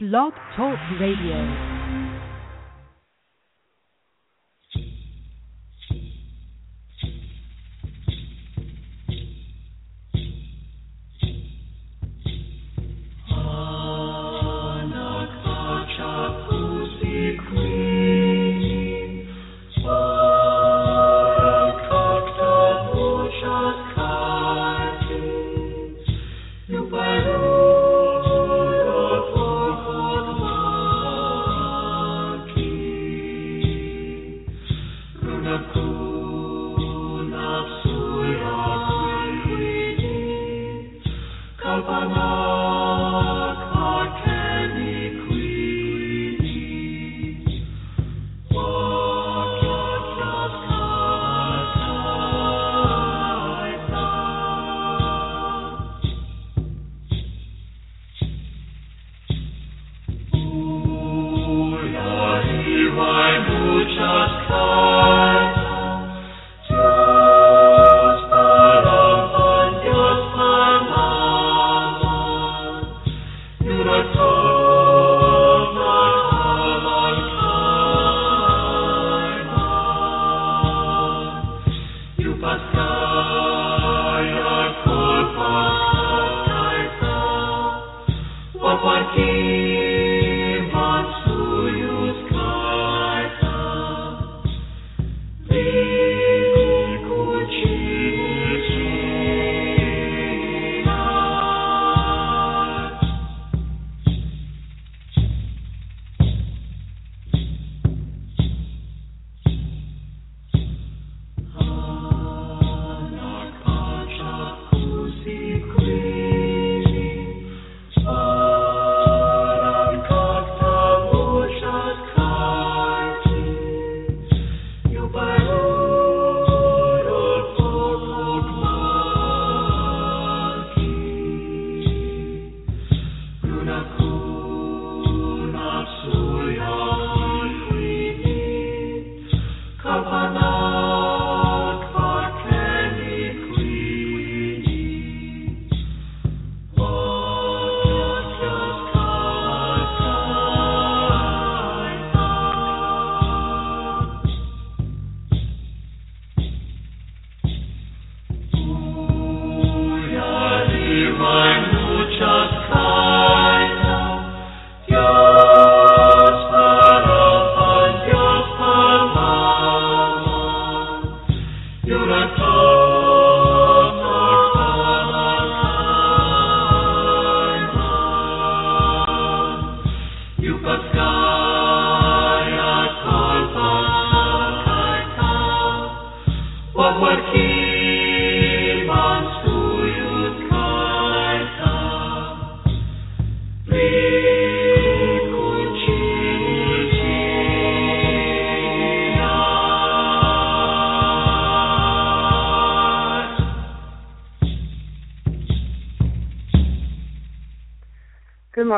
Blog Talk Radio.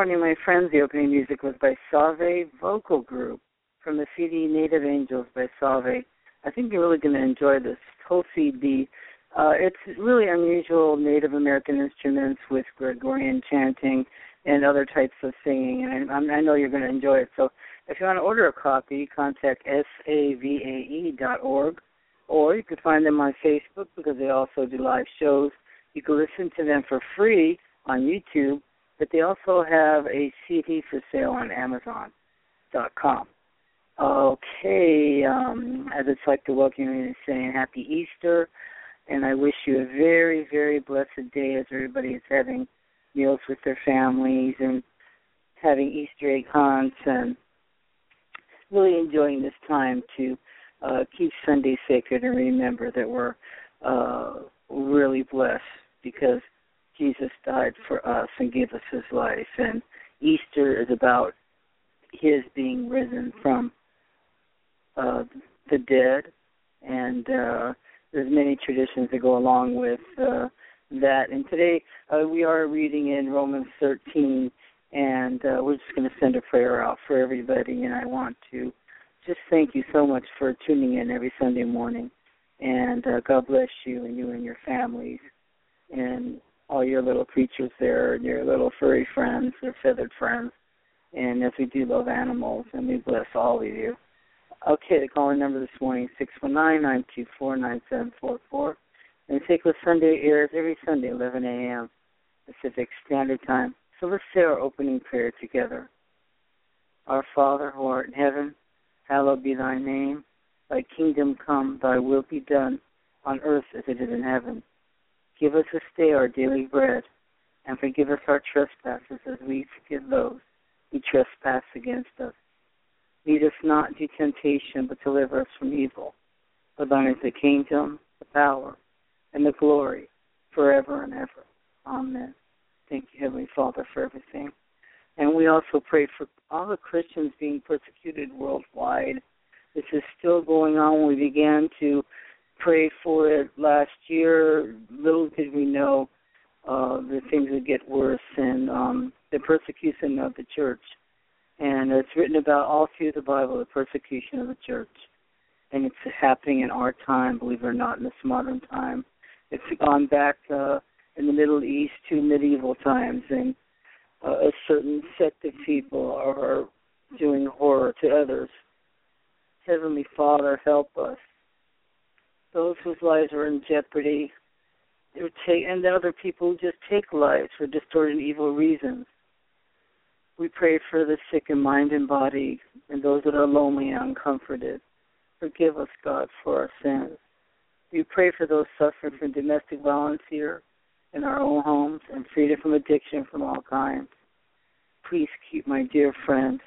Morning, my friends. The opening music was by Salve Vocal Group from the CD Native Angels by Salve. I think you're really going to enjoy this whole CD. Uh, it's really unusual Native American instruments with Gregorian chanting and other types of singing, and I, I know you're going to enjoy it. So, if you want to order a copy, contact savae.org, or you could find them on Facebook because they also do live shows. You can listen to them for free on YouTube but they also have a CD for sale on Amazon.com. Okay, um, I'd just like to welcome you and saying Happy Easter, and I wish you a very, very blessed day as everybody is having meals with their families and having Easter egg hunts and really enjoying this time to uh, keep Sunday sacred and remember that we're uh, really blessed because Jesus died for us and gave us his life. And Easter is about his being risen from uh, the dead. And uh, there's many traditions that go along with uh, that. And today uh, we are reading in Romans 13, and uh, we're just going to send a prayer out for everybody. And I want to just thank you so much for tuning in every Sunday morning. And uh, God bless you and you and your families. And all your little creatures there and your little furry friends, your feathered friends. and as we do love animals, and we bless all of you. Okay, the calling number this morning is six one nine nine two four nine seven four four. and Sacred Sunday airs every Sunday, 11 a.m. Pacific Standard Time. So let's say our opening prayer together. Our Father who art in heaven, hallowed be thy name. Thy kingdom come, thy will be done, on earth as it is in heaven. Give us this day our daily bread, and forgive us our trespasses as we forgive those who trespass against us. Lead us not into temptation, but deliver us from evil. For thine is the kingdom, the power, and the glory, forever and ever. Amen. Thank you, Heavenly Father, for everything. And we also pray for all the Christians being persecuted worldwide. This is still going on. We began to pray for it last year. Little did we know uh, the things would get worse and um, the persecution of the church. And it's written about all through the Bible, the persecution of the church. And it's happening in our time, believe it or not, in this modern time. It's gone back uh, in the Middle East to medieval times, and uh, a certain sect of people are doing horror to others. Heavenly Father, help us. Those whose lives are in jeopardy, take, and the other people who just take lives for distorted evil reasons. We pray for the sick in mind and body, and those that are lonely and uncomforted. Forgive us, God, for our sins. We pray for those suffering from domestic violence here in our own homes and freedom from addiction from all kinds. Please keep my dear friend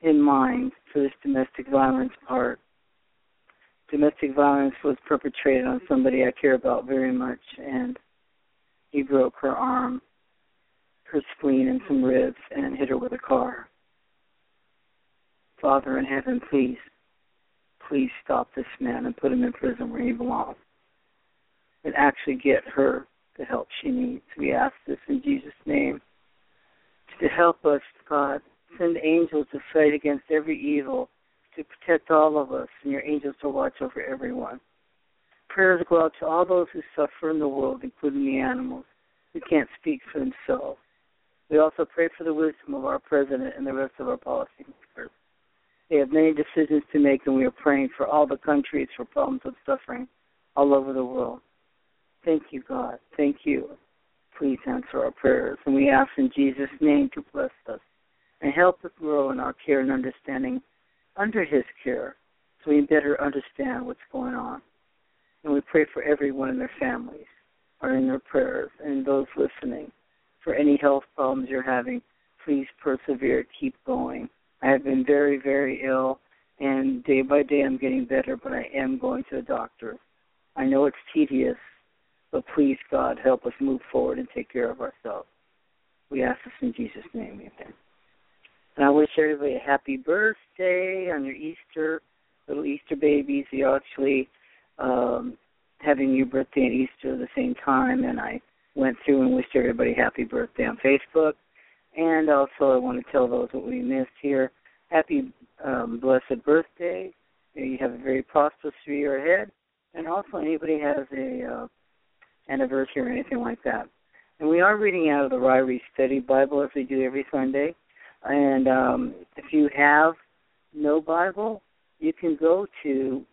in mind for this domestic violence part. Domestic violence was perpetrated on somebody I care about very much, and he broke her arm, her spleen, and some ribs, and hit her with a car. Father in heaven, please, please stop this man and put him in prison where he belongs, and actually get her the help she needs. We ask this in Jesus' name. To help us, God, send angels to fight against every evil, to protect all of us, and your angels to watch over everyone. Prayers go out to all those who suffer in the world, including the animals who can't speak for themselves. We also pray for the wisdom of our president and the rest of our policymakers. They have many decisions to make, and we are praying for all the countries for problems of suffering all over the world. Thank you, God. Thank you. Please answer our prayers. And we ask in Jesus' name to bless us and help us grow in our care and understanding under His care so we better understand what's going on. And we pray for everyone and their families are in their prayers and those listening. For any health problems you're having, please persevere, keep going. I have been very, very ill, and day by day I'm getting better, but I am going to the doctor. I know it's tedious, but please, God, help us move forward and take care of ourselves. We ask this in Jesus' name, amen. And I wish everybody a happy birthday on your Easter, little Easter babies. You're actually um, having your birthday and Easter at the same time, and I went through and wished everybody happy birthday on Facebook. And also, I want to tell those what we missed here, happy um, blessed birthday. You have a very prosperous year ahead. And also, anybody has a uh, anniversary or anything like that. And we are reading out of the Ryrie Study Bible as we do every Sunday. And um, if you have no Bible, you can go to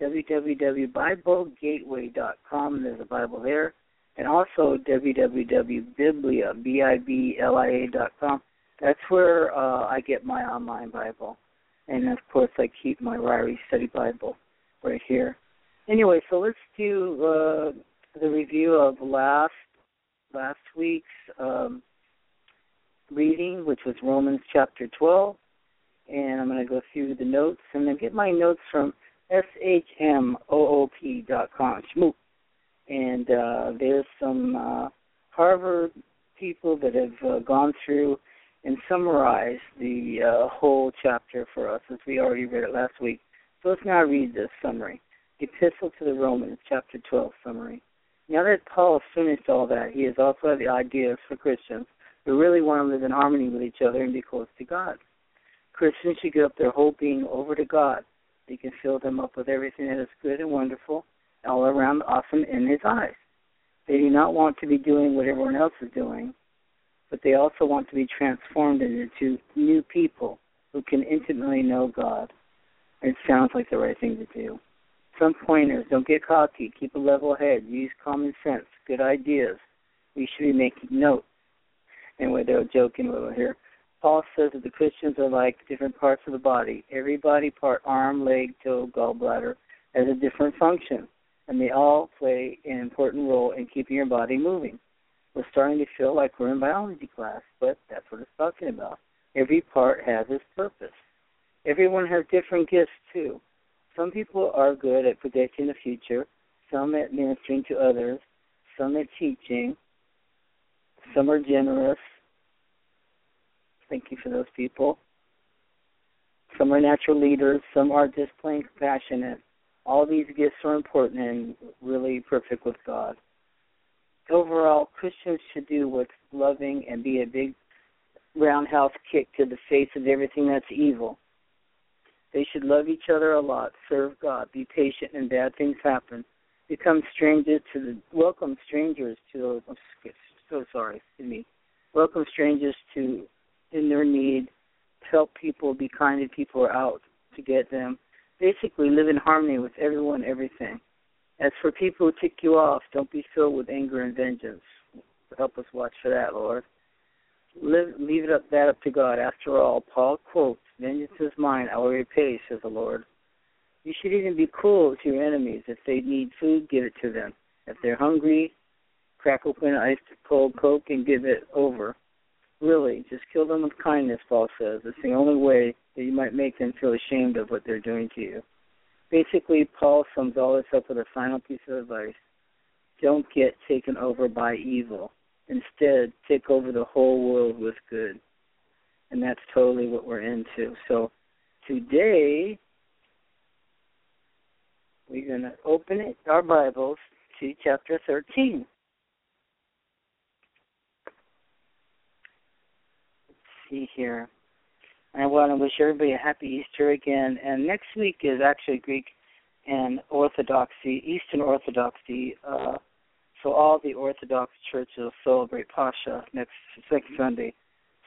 www.biblegateway.com. There's a Bible there. And also www.biblia, B-I-B-L-I-A.com. That's where uh, I get my online Bible. And of course, I keep my Ryrie Study Bible right here. Anyway, so let's do uh, the review of last last week's um, reading, which was Romans chapter 12. And I'm going to go through the notes and then get my notes from shmoop.com. Shmoop. And uh, there's some uh, Harvard people that have uh, gone through and summarized the uh, whole chapter for us, since we already read it last week. So let's now read this summary. Epistle to the Romans, chapter 12 summary. Now that Paul has finished all that, he has also had the ideas for Christians who really want to live in harmony with each other and be close to God. Christians should give up their whole being over to God. He can fill them up with everything that is good and wonderful, all around awesome in His eyes. They do not want to be doing what everyone else is doing. but they also want to be transformed into new people who can intimately know God. It sounds like the right thing to do. Some pointers don't get cocky, keep a level head, use common sense, good ideas. We should be making notes. Anyway, they're joking a little here. Paul says that the Christians are like different parts of the body. Every body part, arm, leg, toe, gallbladder, has a different function, and they all play an important role in keeping your body moving. We're starting to feel like we're in biology class, but that's what it's talking about. Every part has its purpose. Everyone has different gifts too. Some people are good at predicting the future, some at ministering to others, some at teaching, some are generous. Thank you for those people. Some are natural leaders, some are just plain compassionate. All these gifts are important and really perfect with God overall, Christians should do what's loving and be a big roundhouse kick to the face of everything that's evil. They should love each other a lot, serve God, be patient, and bad things happen. Become strangers to the welcome strangers to. I'm so sorry, excuse me. Welcome strangers to in their need. Help people, be kind to people out to get them. Basically, live in harmony with everyone, everything. As for people who tick you off, don't be filled with anger and vengeance. Help us watch for that, Lord. Live, leave it up that up to God. After all, Paul quotes, "Vengeance is mine; I will repay," says the Lord. You should even be cool to your enemies. If they need food, give it to them. If they're hungry, crack open an iced cold Coke and give it over. Really, just kill them with kindness, Paul says. It's the only way that you might make them feel ashamed of what they're doing to you basically, Paul sums all this up with a final piece of advice don't get taken over by evil. Instead, take over the whole world with good. And that's totally what we're into. So today, we're going to open it, our Bibles to chapter 13. See here. I want to wish everybody a happy Easter again. And next week is actually Greek and Orthodoxy, Eastern Orthodoxy. Uh, so all the Orthodox churches celebrate Pascha next next Sunday.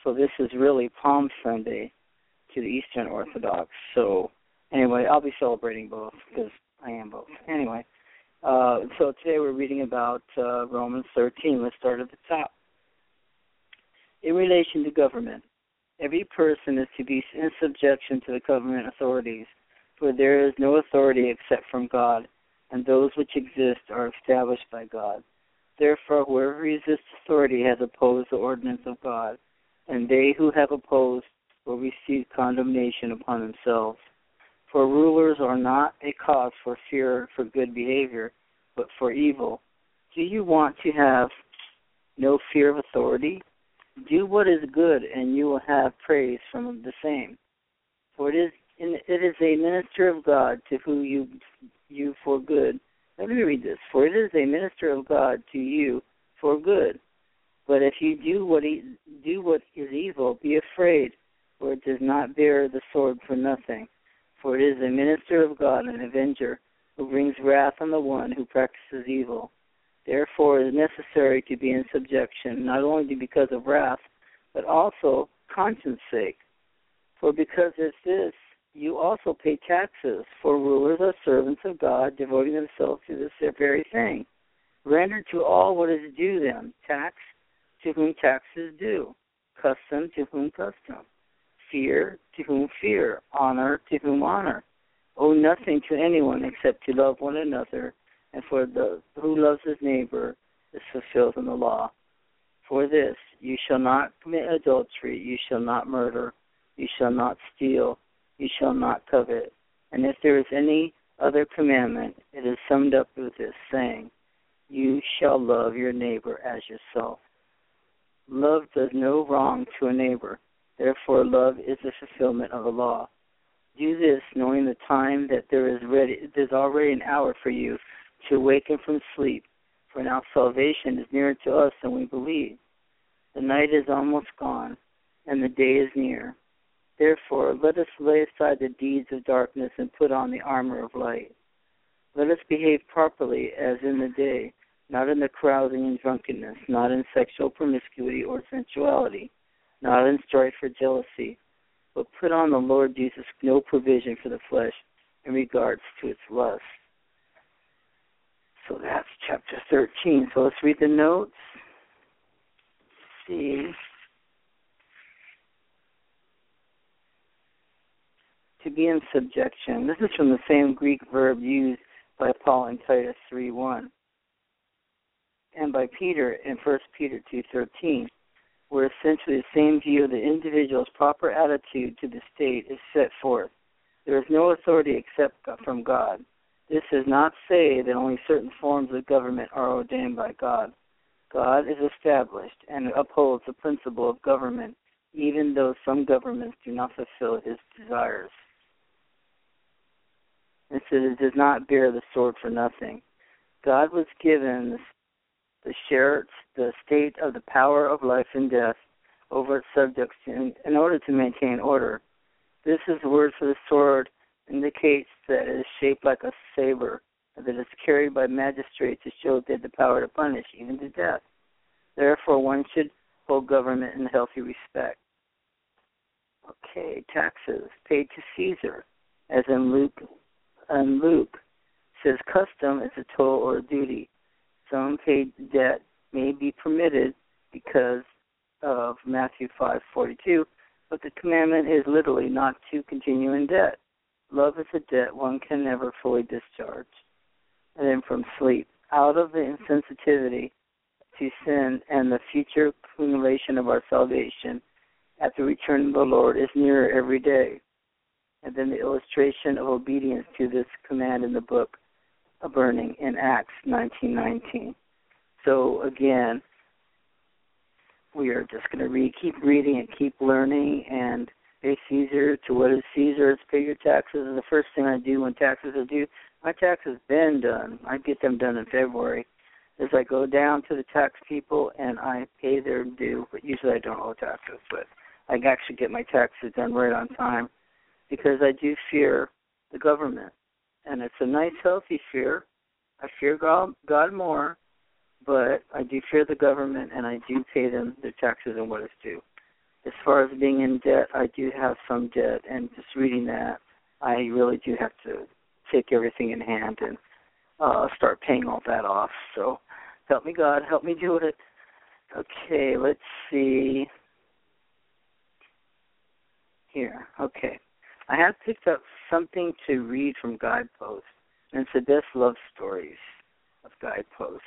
So this is really Palm Sunday to the Eastern Orthodox. So anyway, I'll be celebrating both because I am both. Anyway, uh, so today we're reading about uh, Romans 13. Let's start at the top. In relation to government, Every person is to be in subjection to the government authorities, for there is no authority except from God, and those which exist are established by God. Therefore, whoever resists authority has opposed the ordinance of God, and they who have opposed will receive condemnation upon themselves. For rulers are not a cause for fear for good behavior, but for evil. Do you want to have no fear of authority? Do what is good, and you will have praise from the same. For it is it is a minister of God to whom you you for good. Let me read this. For it is a minister of God to you for good. But if you do what do what is evil, be afraid, for it does not bear the sword for nothing. For it is a minister of God, an avenger, who brings wrath on the one who practices evil. Therefore, it is necessary to be in subjection, not only because of wrath, but also conscience sake. For because of this, you also pay taxes, for rulers are servants of God, devoting themselves to this very thing. Render to all what is due them tax to whom tax is due, custom to whom custom, fear to whom fear, honor to whom honor. Owe nothing to anyone except to love one another and for the who loves his neighbor is fulfilled in the law. For this, you shall not commit adultery, you shall not murder, you shall not steal, you shall not covet. And if there is any other commandment, it is summed up with this saying, You shall love your neighbor as yourself. Love does no wrong to a neighbor. Therefore, love is the fulfillment of the law. Do this knowing the time that there is ready, there's already an hour for you to awaken from sleep, for now salvation is nearer to us than we believe. The night is almost gone, and the day is near. Therefore, let us lay aside the deeds of darkness and put on the armor of light. Let us behave properly as in the day, not in the carousing and drunkenness, not in sexual promiscuity or sensuality, not in strife or jealousy, but put on the Lord Jesus no provision for the flesh in regards to its lust. So that's chapter 13. So let's read the notes. Let's see. To be in subjection. This is from the same Greek verb used by Paul in Titus 3:1 and by Peter in 1 Peter 2:13 where essentially the same view of the individual's proper attitude to the state is set forth. There is no authority except from God. This does not say that only certain forms of government are ordained by God. God is established and upholds the principle of government, even though some governments do not fulfill his desires. It says it does not bear the sword for nothing. God was given the share the state of the power of life and death over its subjects in, in order to maintain order. This is the word for the sword indicates that it is shaped like a saber, and that it is carried by magistrates to show they have the power to punish, even to death. Therefore, one should hold government in healthy respect. Okay, taxes paid to Caesar, as in Luke. And Luke says custom is a toll or a duty some unpaid debt may be permitted because of Matthew 5:42, but the commandment is literally not to continue in debt. Love is a debt one can never fully discharge. And then from sleep, out of the insensitivity to sin and the future accumulation of our salvation at the return of the Lord is nearer every day. And then the illustration of obedience to this command in the book a burning in Acts 19:19. So again, we are just going to read, keep reading and keep learning and pay Caesar to what is Caesar's. Pay your taxes. And the first thing I do when taxes are due, my taxes been done. I get them done in February. Is I go down to the tax people and I pay their due. But usually I don't owe taxes, but I actually get my taxes done right on time because I do fear the government and it's a nice, healthy fear. I fear God, God more, but I do fear the government, and I do pay them their taxes and what is due. As far as being in debt, I do have some debt, and just reading that, I really do have to take everything in hand and uh start paying all that off. So, help me, God, help me do it. Okay, let's see. Here, okay. I have picked up something to read from Guidepost, and it's the best love stories of Guidepost.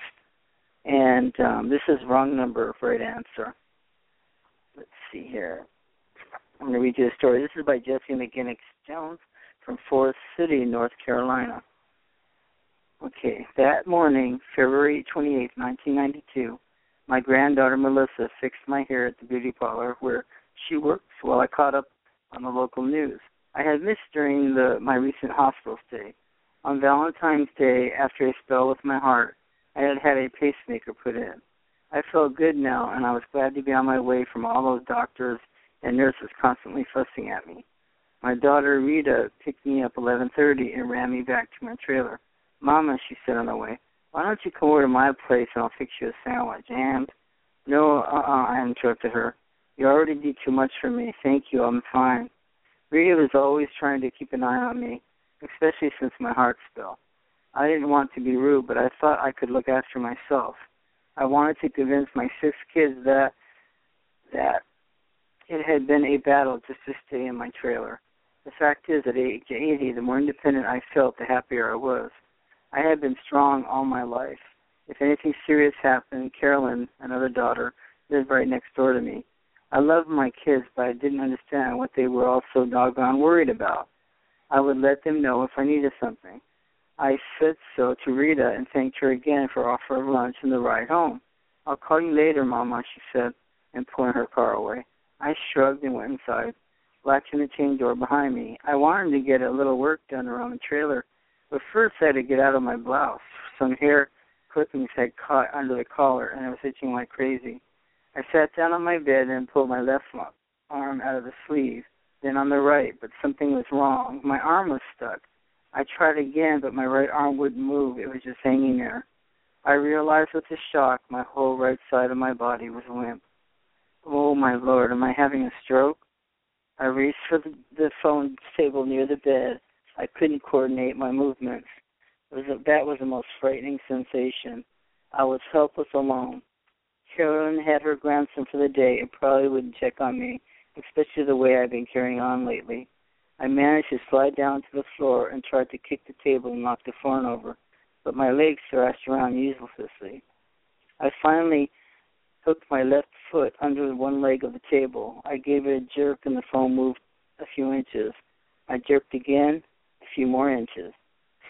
And um, this is wrong number, right answer. See here. I'm going to read you a story. This is by Jesse McGinnis Jones from Forest City, North Carolina. Okay, that morning, February 28, 1992, my granddaughter Melissa fixed my hair at the beauty parlor where she works while I caught up on the local news. I had missed during the my recent hospital stay. On Valentine's Day, after a spell with my heart, I had had a pacemaker put in. I felt good now, and I was glad to be on my way from all those doctors and nurses constantly fussing at me. My daughter Rita picked me up 11:30 and ran me back to my trailer. "Mama," she said on the way, "why don't you come over to my place and I'll fix you a sandwich?" And no, uh-uh, I interrupted her. You already did too much for me. Thank you. I'm fine. Rita was always trying to keep an eye on me, especially since my heart spell. I didn't want to be rude, but I thought I could look after myself. I wanted to convince my six kids that that it had been a battle just to stay in my trailer. The fact is, at age 80, the more independent I felt, the happier I was. I had been strong all my life. If anything serious happened, Carolyn, another daughter, lived right next door to me. I loved my kids, but I didn't understand what they were all so doggone worried about. I would let them know if I needed something. I said so to Rita and thanked her again for offer of lunch and the ride home. I'll call you later, Mama, she said, and pulling her car away. I shrugged and went inside, latching the chain door behind me. I wanted to get a little work done around the trailer, but first I had to get out of my blouse. Some hair clippings had caught under the collar, and I was itching like crazy. I sat down on my bed and pulled my left arm out of the sleeve, then on the right, but something was wrong. My arm was stuck. I tried again, but my right arm wouldn't move. It was just hanging there. I realized with a shock my whole right side of my body was limp. Oh my lord, am I having a stroke? I reached for the, the phone table near the bed. I couldn't coordinate my movements. Was a, that was the most frightening sensation. I was helpless alone. Carolyn had her grandson for the day and probably wouldn't check on me, especially the way I've been carrying on lately. I managed to slide down to the floor and tried to kick the table and knock the phone over, but my legs thrashed around uselessly. I finally hooked my left foot under one leg of the table. I gave it a jerk and the phone moved a few inches. I jerked again, a few more inches.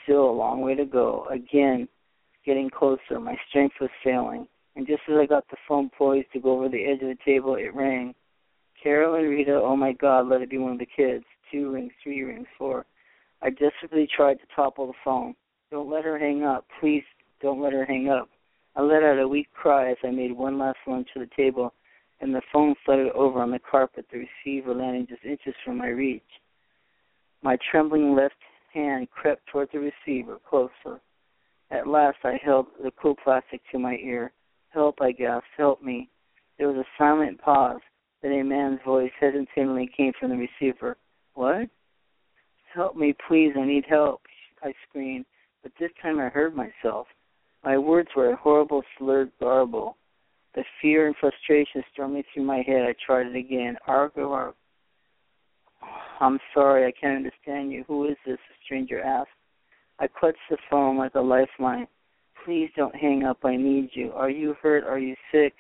Still a long way to go. Again, getting closer. My strength was failing. And just as I got the phone poised to go over the edge of the table, it rang. Carol and Rita, oh my God, let it be one of the kids. Two rings, three rings, four. I desperately tried to topple the phone. Don't let her hang up. Please don't let her hang up. I let out a weak cry as I made one last lunge to the table, and the phone fluttered over on the carpet, the receiver landing just inches from my reach. My trembling left hand crept toward the receiver, closer. At last I held the cool plastic to my ear. Help, I gasped. Help me. There was a silent pause. Then a man's voice hesitatingly came from the receiver. What? Help me, please. I need help. I screamed, but this time I heard myself. My words were a horrible slurred garble. The fear and frustration storming through my head. I tried it again. Argo, Argo. I'm sorry, I can't understand you. Who is this? A stranger asked. I clutched the phone like a lifeline. Please don't hang up. I need you. Are you hurt? Are you sick?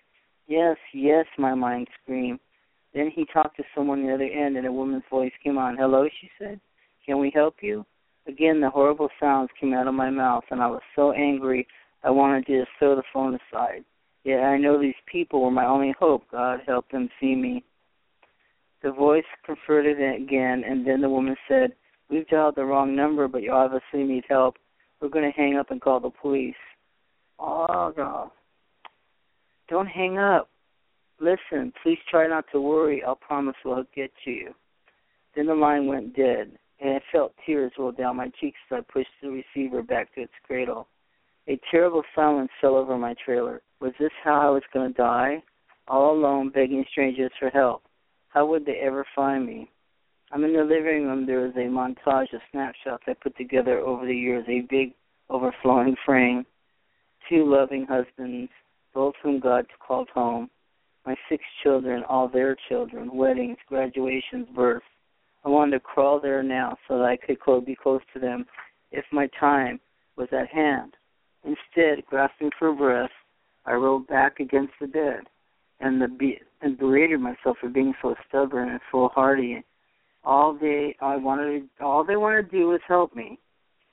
Yes, yes, my mind screamed. Then he talked to someone on the other end, and a woman's voice came on. Hello, she said. Can we help you? Again, the horrible sounds came out of my mouth, and I was so angry I wanted to just throw the phone aside. Yet I know these people were my only hope. God help them see me. The voice confronted again, and then the woman said, We've dialed the wrong number, but you obviously need help. We're going to hang up and call the police. Oh, God. Don't hang up. Listen, please try not to worry. I'll promise we'll get to you. Then the line went dead, and I felt tears roll down my cheeks as I pushed the receiver back to its cradle. A terrible silence fell over my trailer. Was this how I was going to die? All alone, begging strangers for help. How would they ever find me? I'm in the living room. There is a montage of snapshots I put together over the years, a big, overflowing frame. Two loving husbands, both whom God called home. My six children, all their children, weddings, graduations, births. I wanted to crawl there now so that I could be close to them if my time was at hand. Instead, grasping for breath, I rolled back against the bed and the be- and berated myself for being so stubborn and foolhardy. All they I wanted all they wanted to do was help me.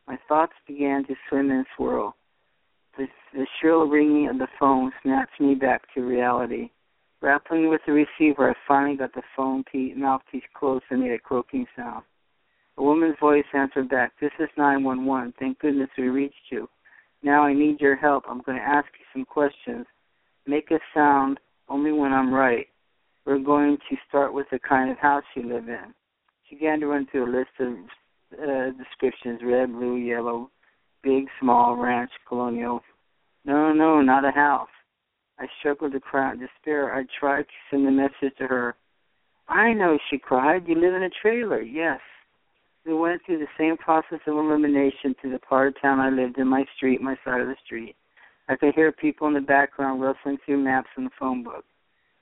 My thoughts began to swim and swirl. The, the shrill ringing of the phone snatched me back to reality. Grappling with the receiver, I finally got the phone piece, mouthpiece close and made a croaking sound. A woman's voice answered back, This is 911. Thank goodness we reached you. Now I need your help. I'm going to ask you some questions. Make a sound only when I'm right. We're going to start with the kind of house you live in. She began to run through a list of uh, descriptions red, blue, yellow, big, small, ranch, colonial. No, no, not a house. I struggled to cry in despair. I tried to send a message to her. I know, she cried. You live in a trailer. Yes. We went through the same process of elimination to the part of town I lived in, my street, my side of the street. I could hear people in the background rustling through maps in the phone book.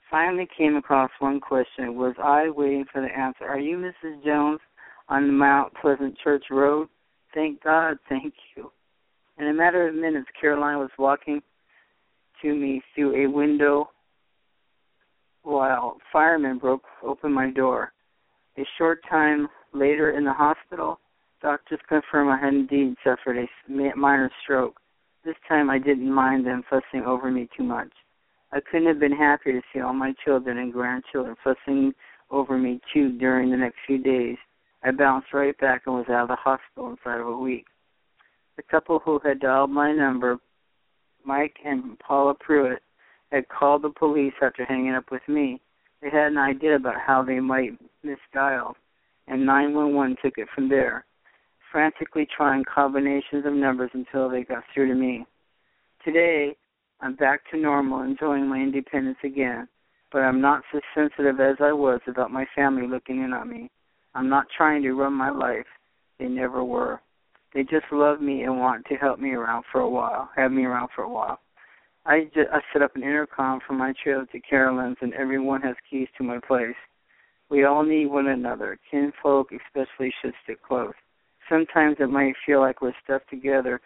Finally came across one question. Was I waiting for the answer? Are you Mrs. Jones on the Mount Pleasant Church Road? Thank God, thank you. In a matter of minutes, Carolyn was walking to me through a window while firemen broke open my door. A short time Later in the hospital, doctors confirmed I had indeed suffered a minor stroke. This time I didn't mind them fussing over me too much. I couldn't have been happier to see all my children and grandchildren fussing over me too during the next few days. I bounced right back and was out of the hospital inside of a week. The couple who had dialed my number, Mike and Paula Pruitt, had called the police after hanging up with me. They had an idea about how they might misdial and 911 took it from there, frantically trying combinations of numbers until they got through to me. Today, I'm back to normal, enjoying my independence again, but I'm not so sensitive as I was about my family looking in on me. I'm not trying to run my life. They never were. They just love me and want to help me around for a while, have me around for a while. I just I set up an intercom for my trailer to Carolyn's, and everyone has keys to my place. We all need one another. Kinfolk especially should stick close. Sometimes it might feel like we're stuck together,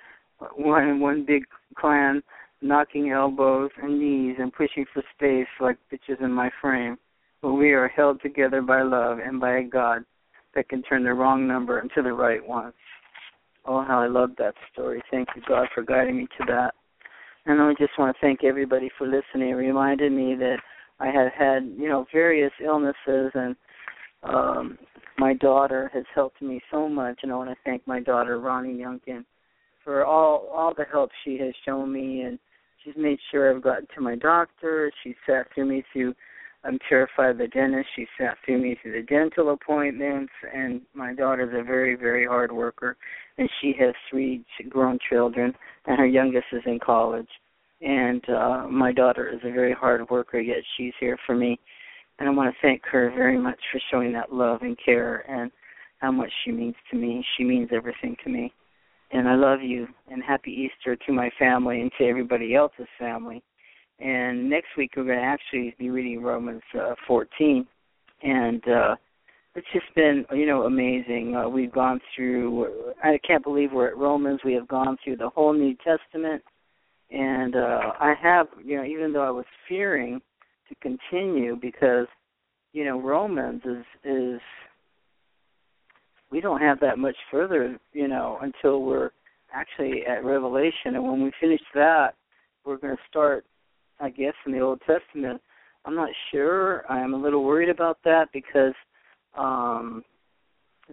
one one big clan, knocking elbows and knees and pushing for space like bitches in my frame. But we are held together by love and by a God that can turn the wrong number into the right one. Oh, how I love that story. Thank you, God, for guiding me to that. And I just want to thank everybody for listening. It reminded me that I had had, you know, various illnesses, and um, my daughter has helped me so much. And I want to thank my daughter, Ronnie Youngkin, for all all the help she has shown me, and she's made sure I've gotten to my doctor. She sat through me through I'm terrified of the dentist. She sat through me through the dental appointments, and my daughter's a very, very hard worker, and she has three grown children, and her youngest is in college. And uh, my daughter is a very hard worker, yet she's here for me, and I want to thank her very much for showing that love and care and how much she means to me. She means everything to me, and I love you. And happy Easter to my family and to everybody else's family and next week we're going to actually be reading Romans uh, 14, and uh, it's just been you know amazing. Uh, we've gone through. I can't believe we're at Romans. We have gone through the whole New Testament, and uh, I have you know even though I was fearing to continue because you know Romans is is we don't have that much further you know until we're actually at Revelation, and when we finish that, we're going to start I guess, in the Old Testament. I'm not sure. I'm a little worried about that because um,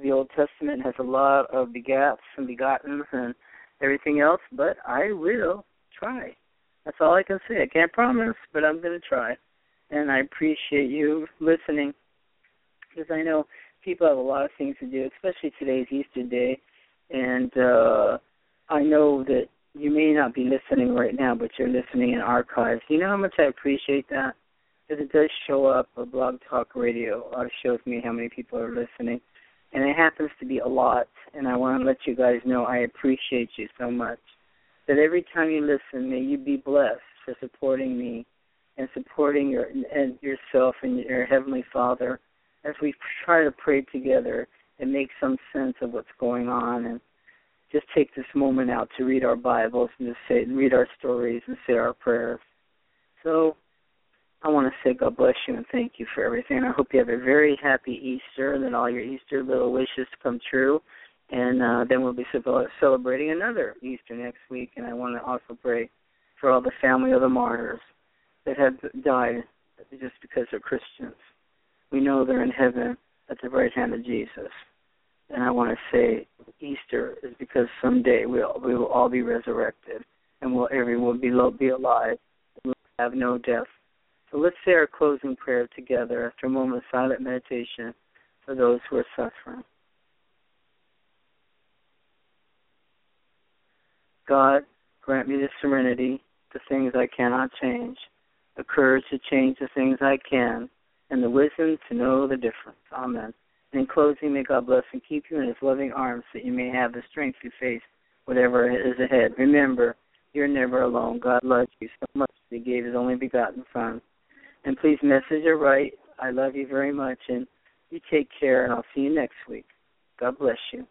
the Old Testament has a lot of begats and begottens and everything else, but I will try. That's all I can say. I can't promise, but I'm going to try. And I appreciate you listening because I know people have a lot of things to do, especially today's Easter Day. And uh, I know that you may not be listening right now, but you're listening in archives. You know how much I appreciate that? Because it does show up on Blog Talk Radio. It shows me how many people are listening. And it happens to be a lot. And I want to let you guys know I appreciate you so much. That every time you listen, may you be blessed for supporting me and supporting your and yourself and your Heavenly Father as we try to pray together and make some sense of what's going on and just take this moment out to read our Bibles and to say read our stories and say our prayers. So I want to say God bless you and thank you for everything. I hope you have a very happy Easter and that all your Easter little wishes come true. And uh, then we'll be celebrating another Easter next week. And I want to also pray for all the family of the martyrs that have died just because they're Christians. We know they're in heaven at the right hand of Jesus. And I want to say Easter is because someday we'll we will all be resurrected, and we'll everyone be be alive, and we'll have no death. So let's say our closing prayer together after a moment of silent meditation for those who are suffering. God, grant me the serenity to things I cannot change, the courage to change the things I can, and the wisdom to know the difference. Amen. In closing, may God bless and keep you in his loving arms that you may have the strength to face whatever is ahead. Remember, you're never alone. God loves you so much that he gave his only begotten Son. And please message or write. I love you very much, and you take care, and I'll see you next week. God bless you.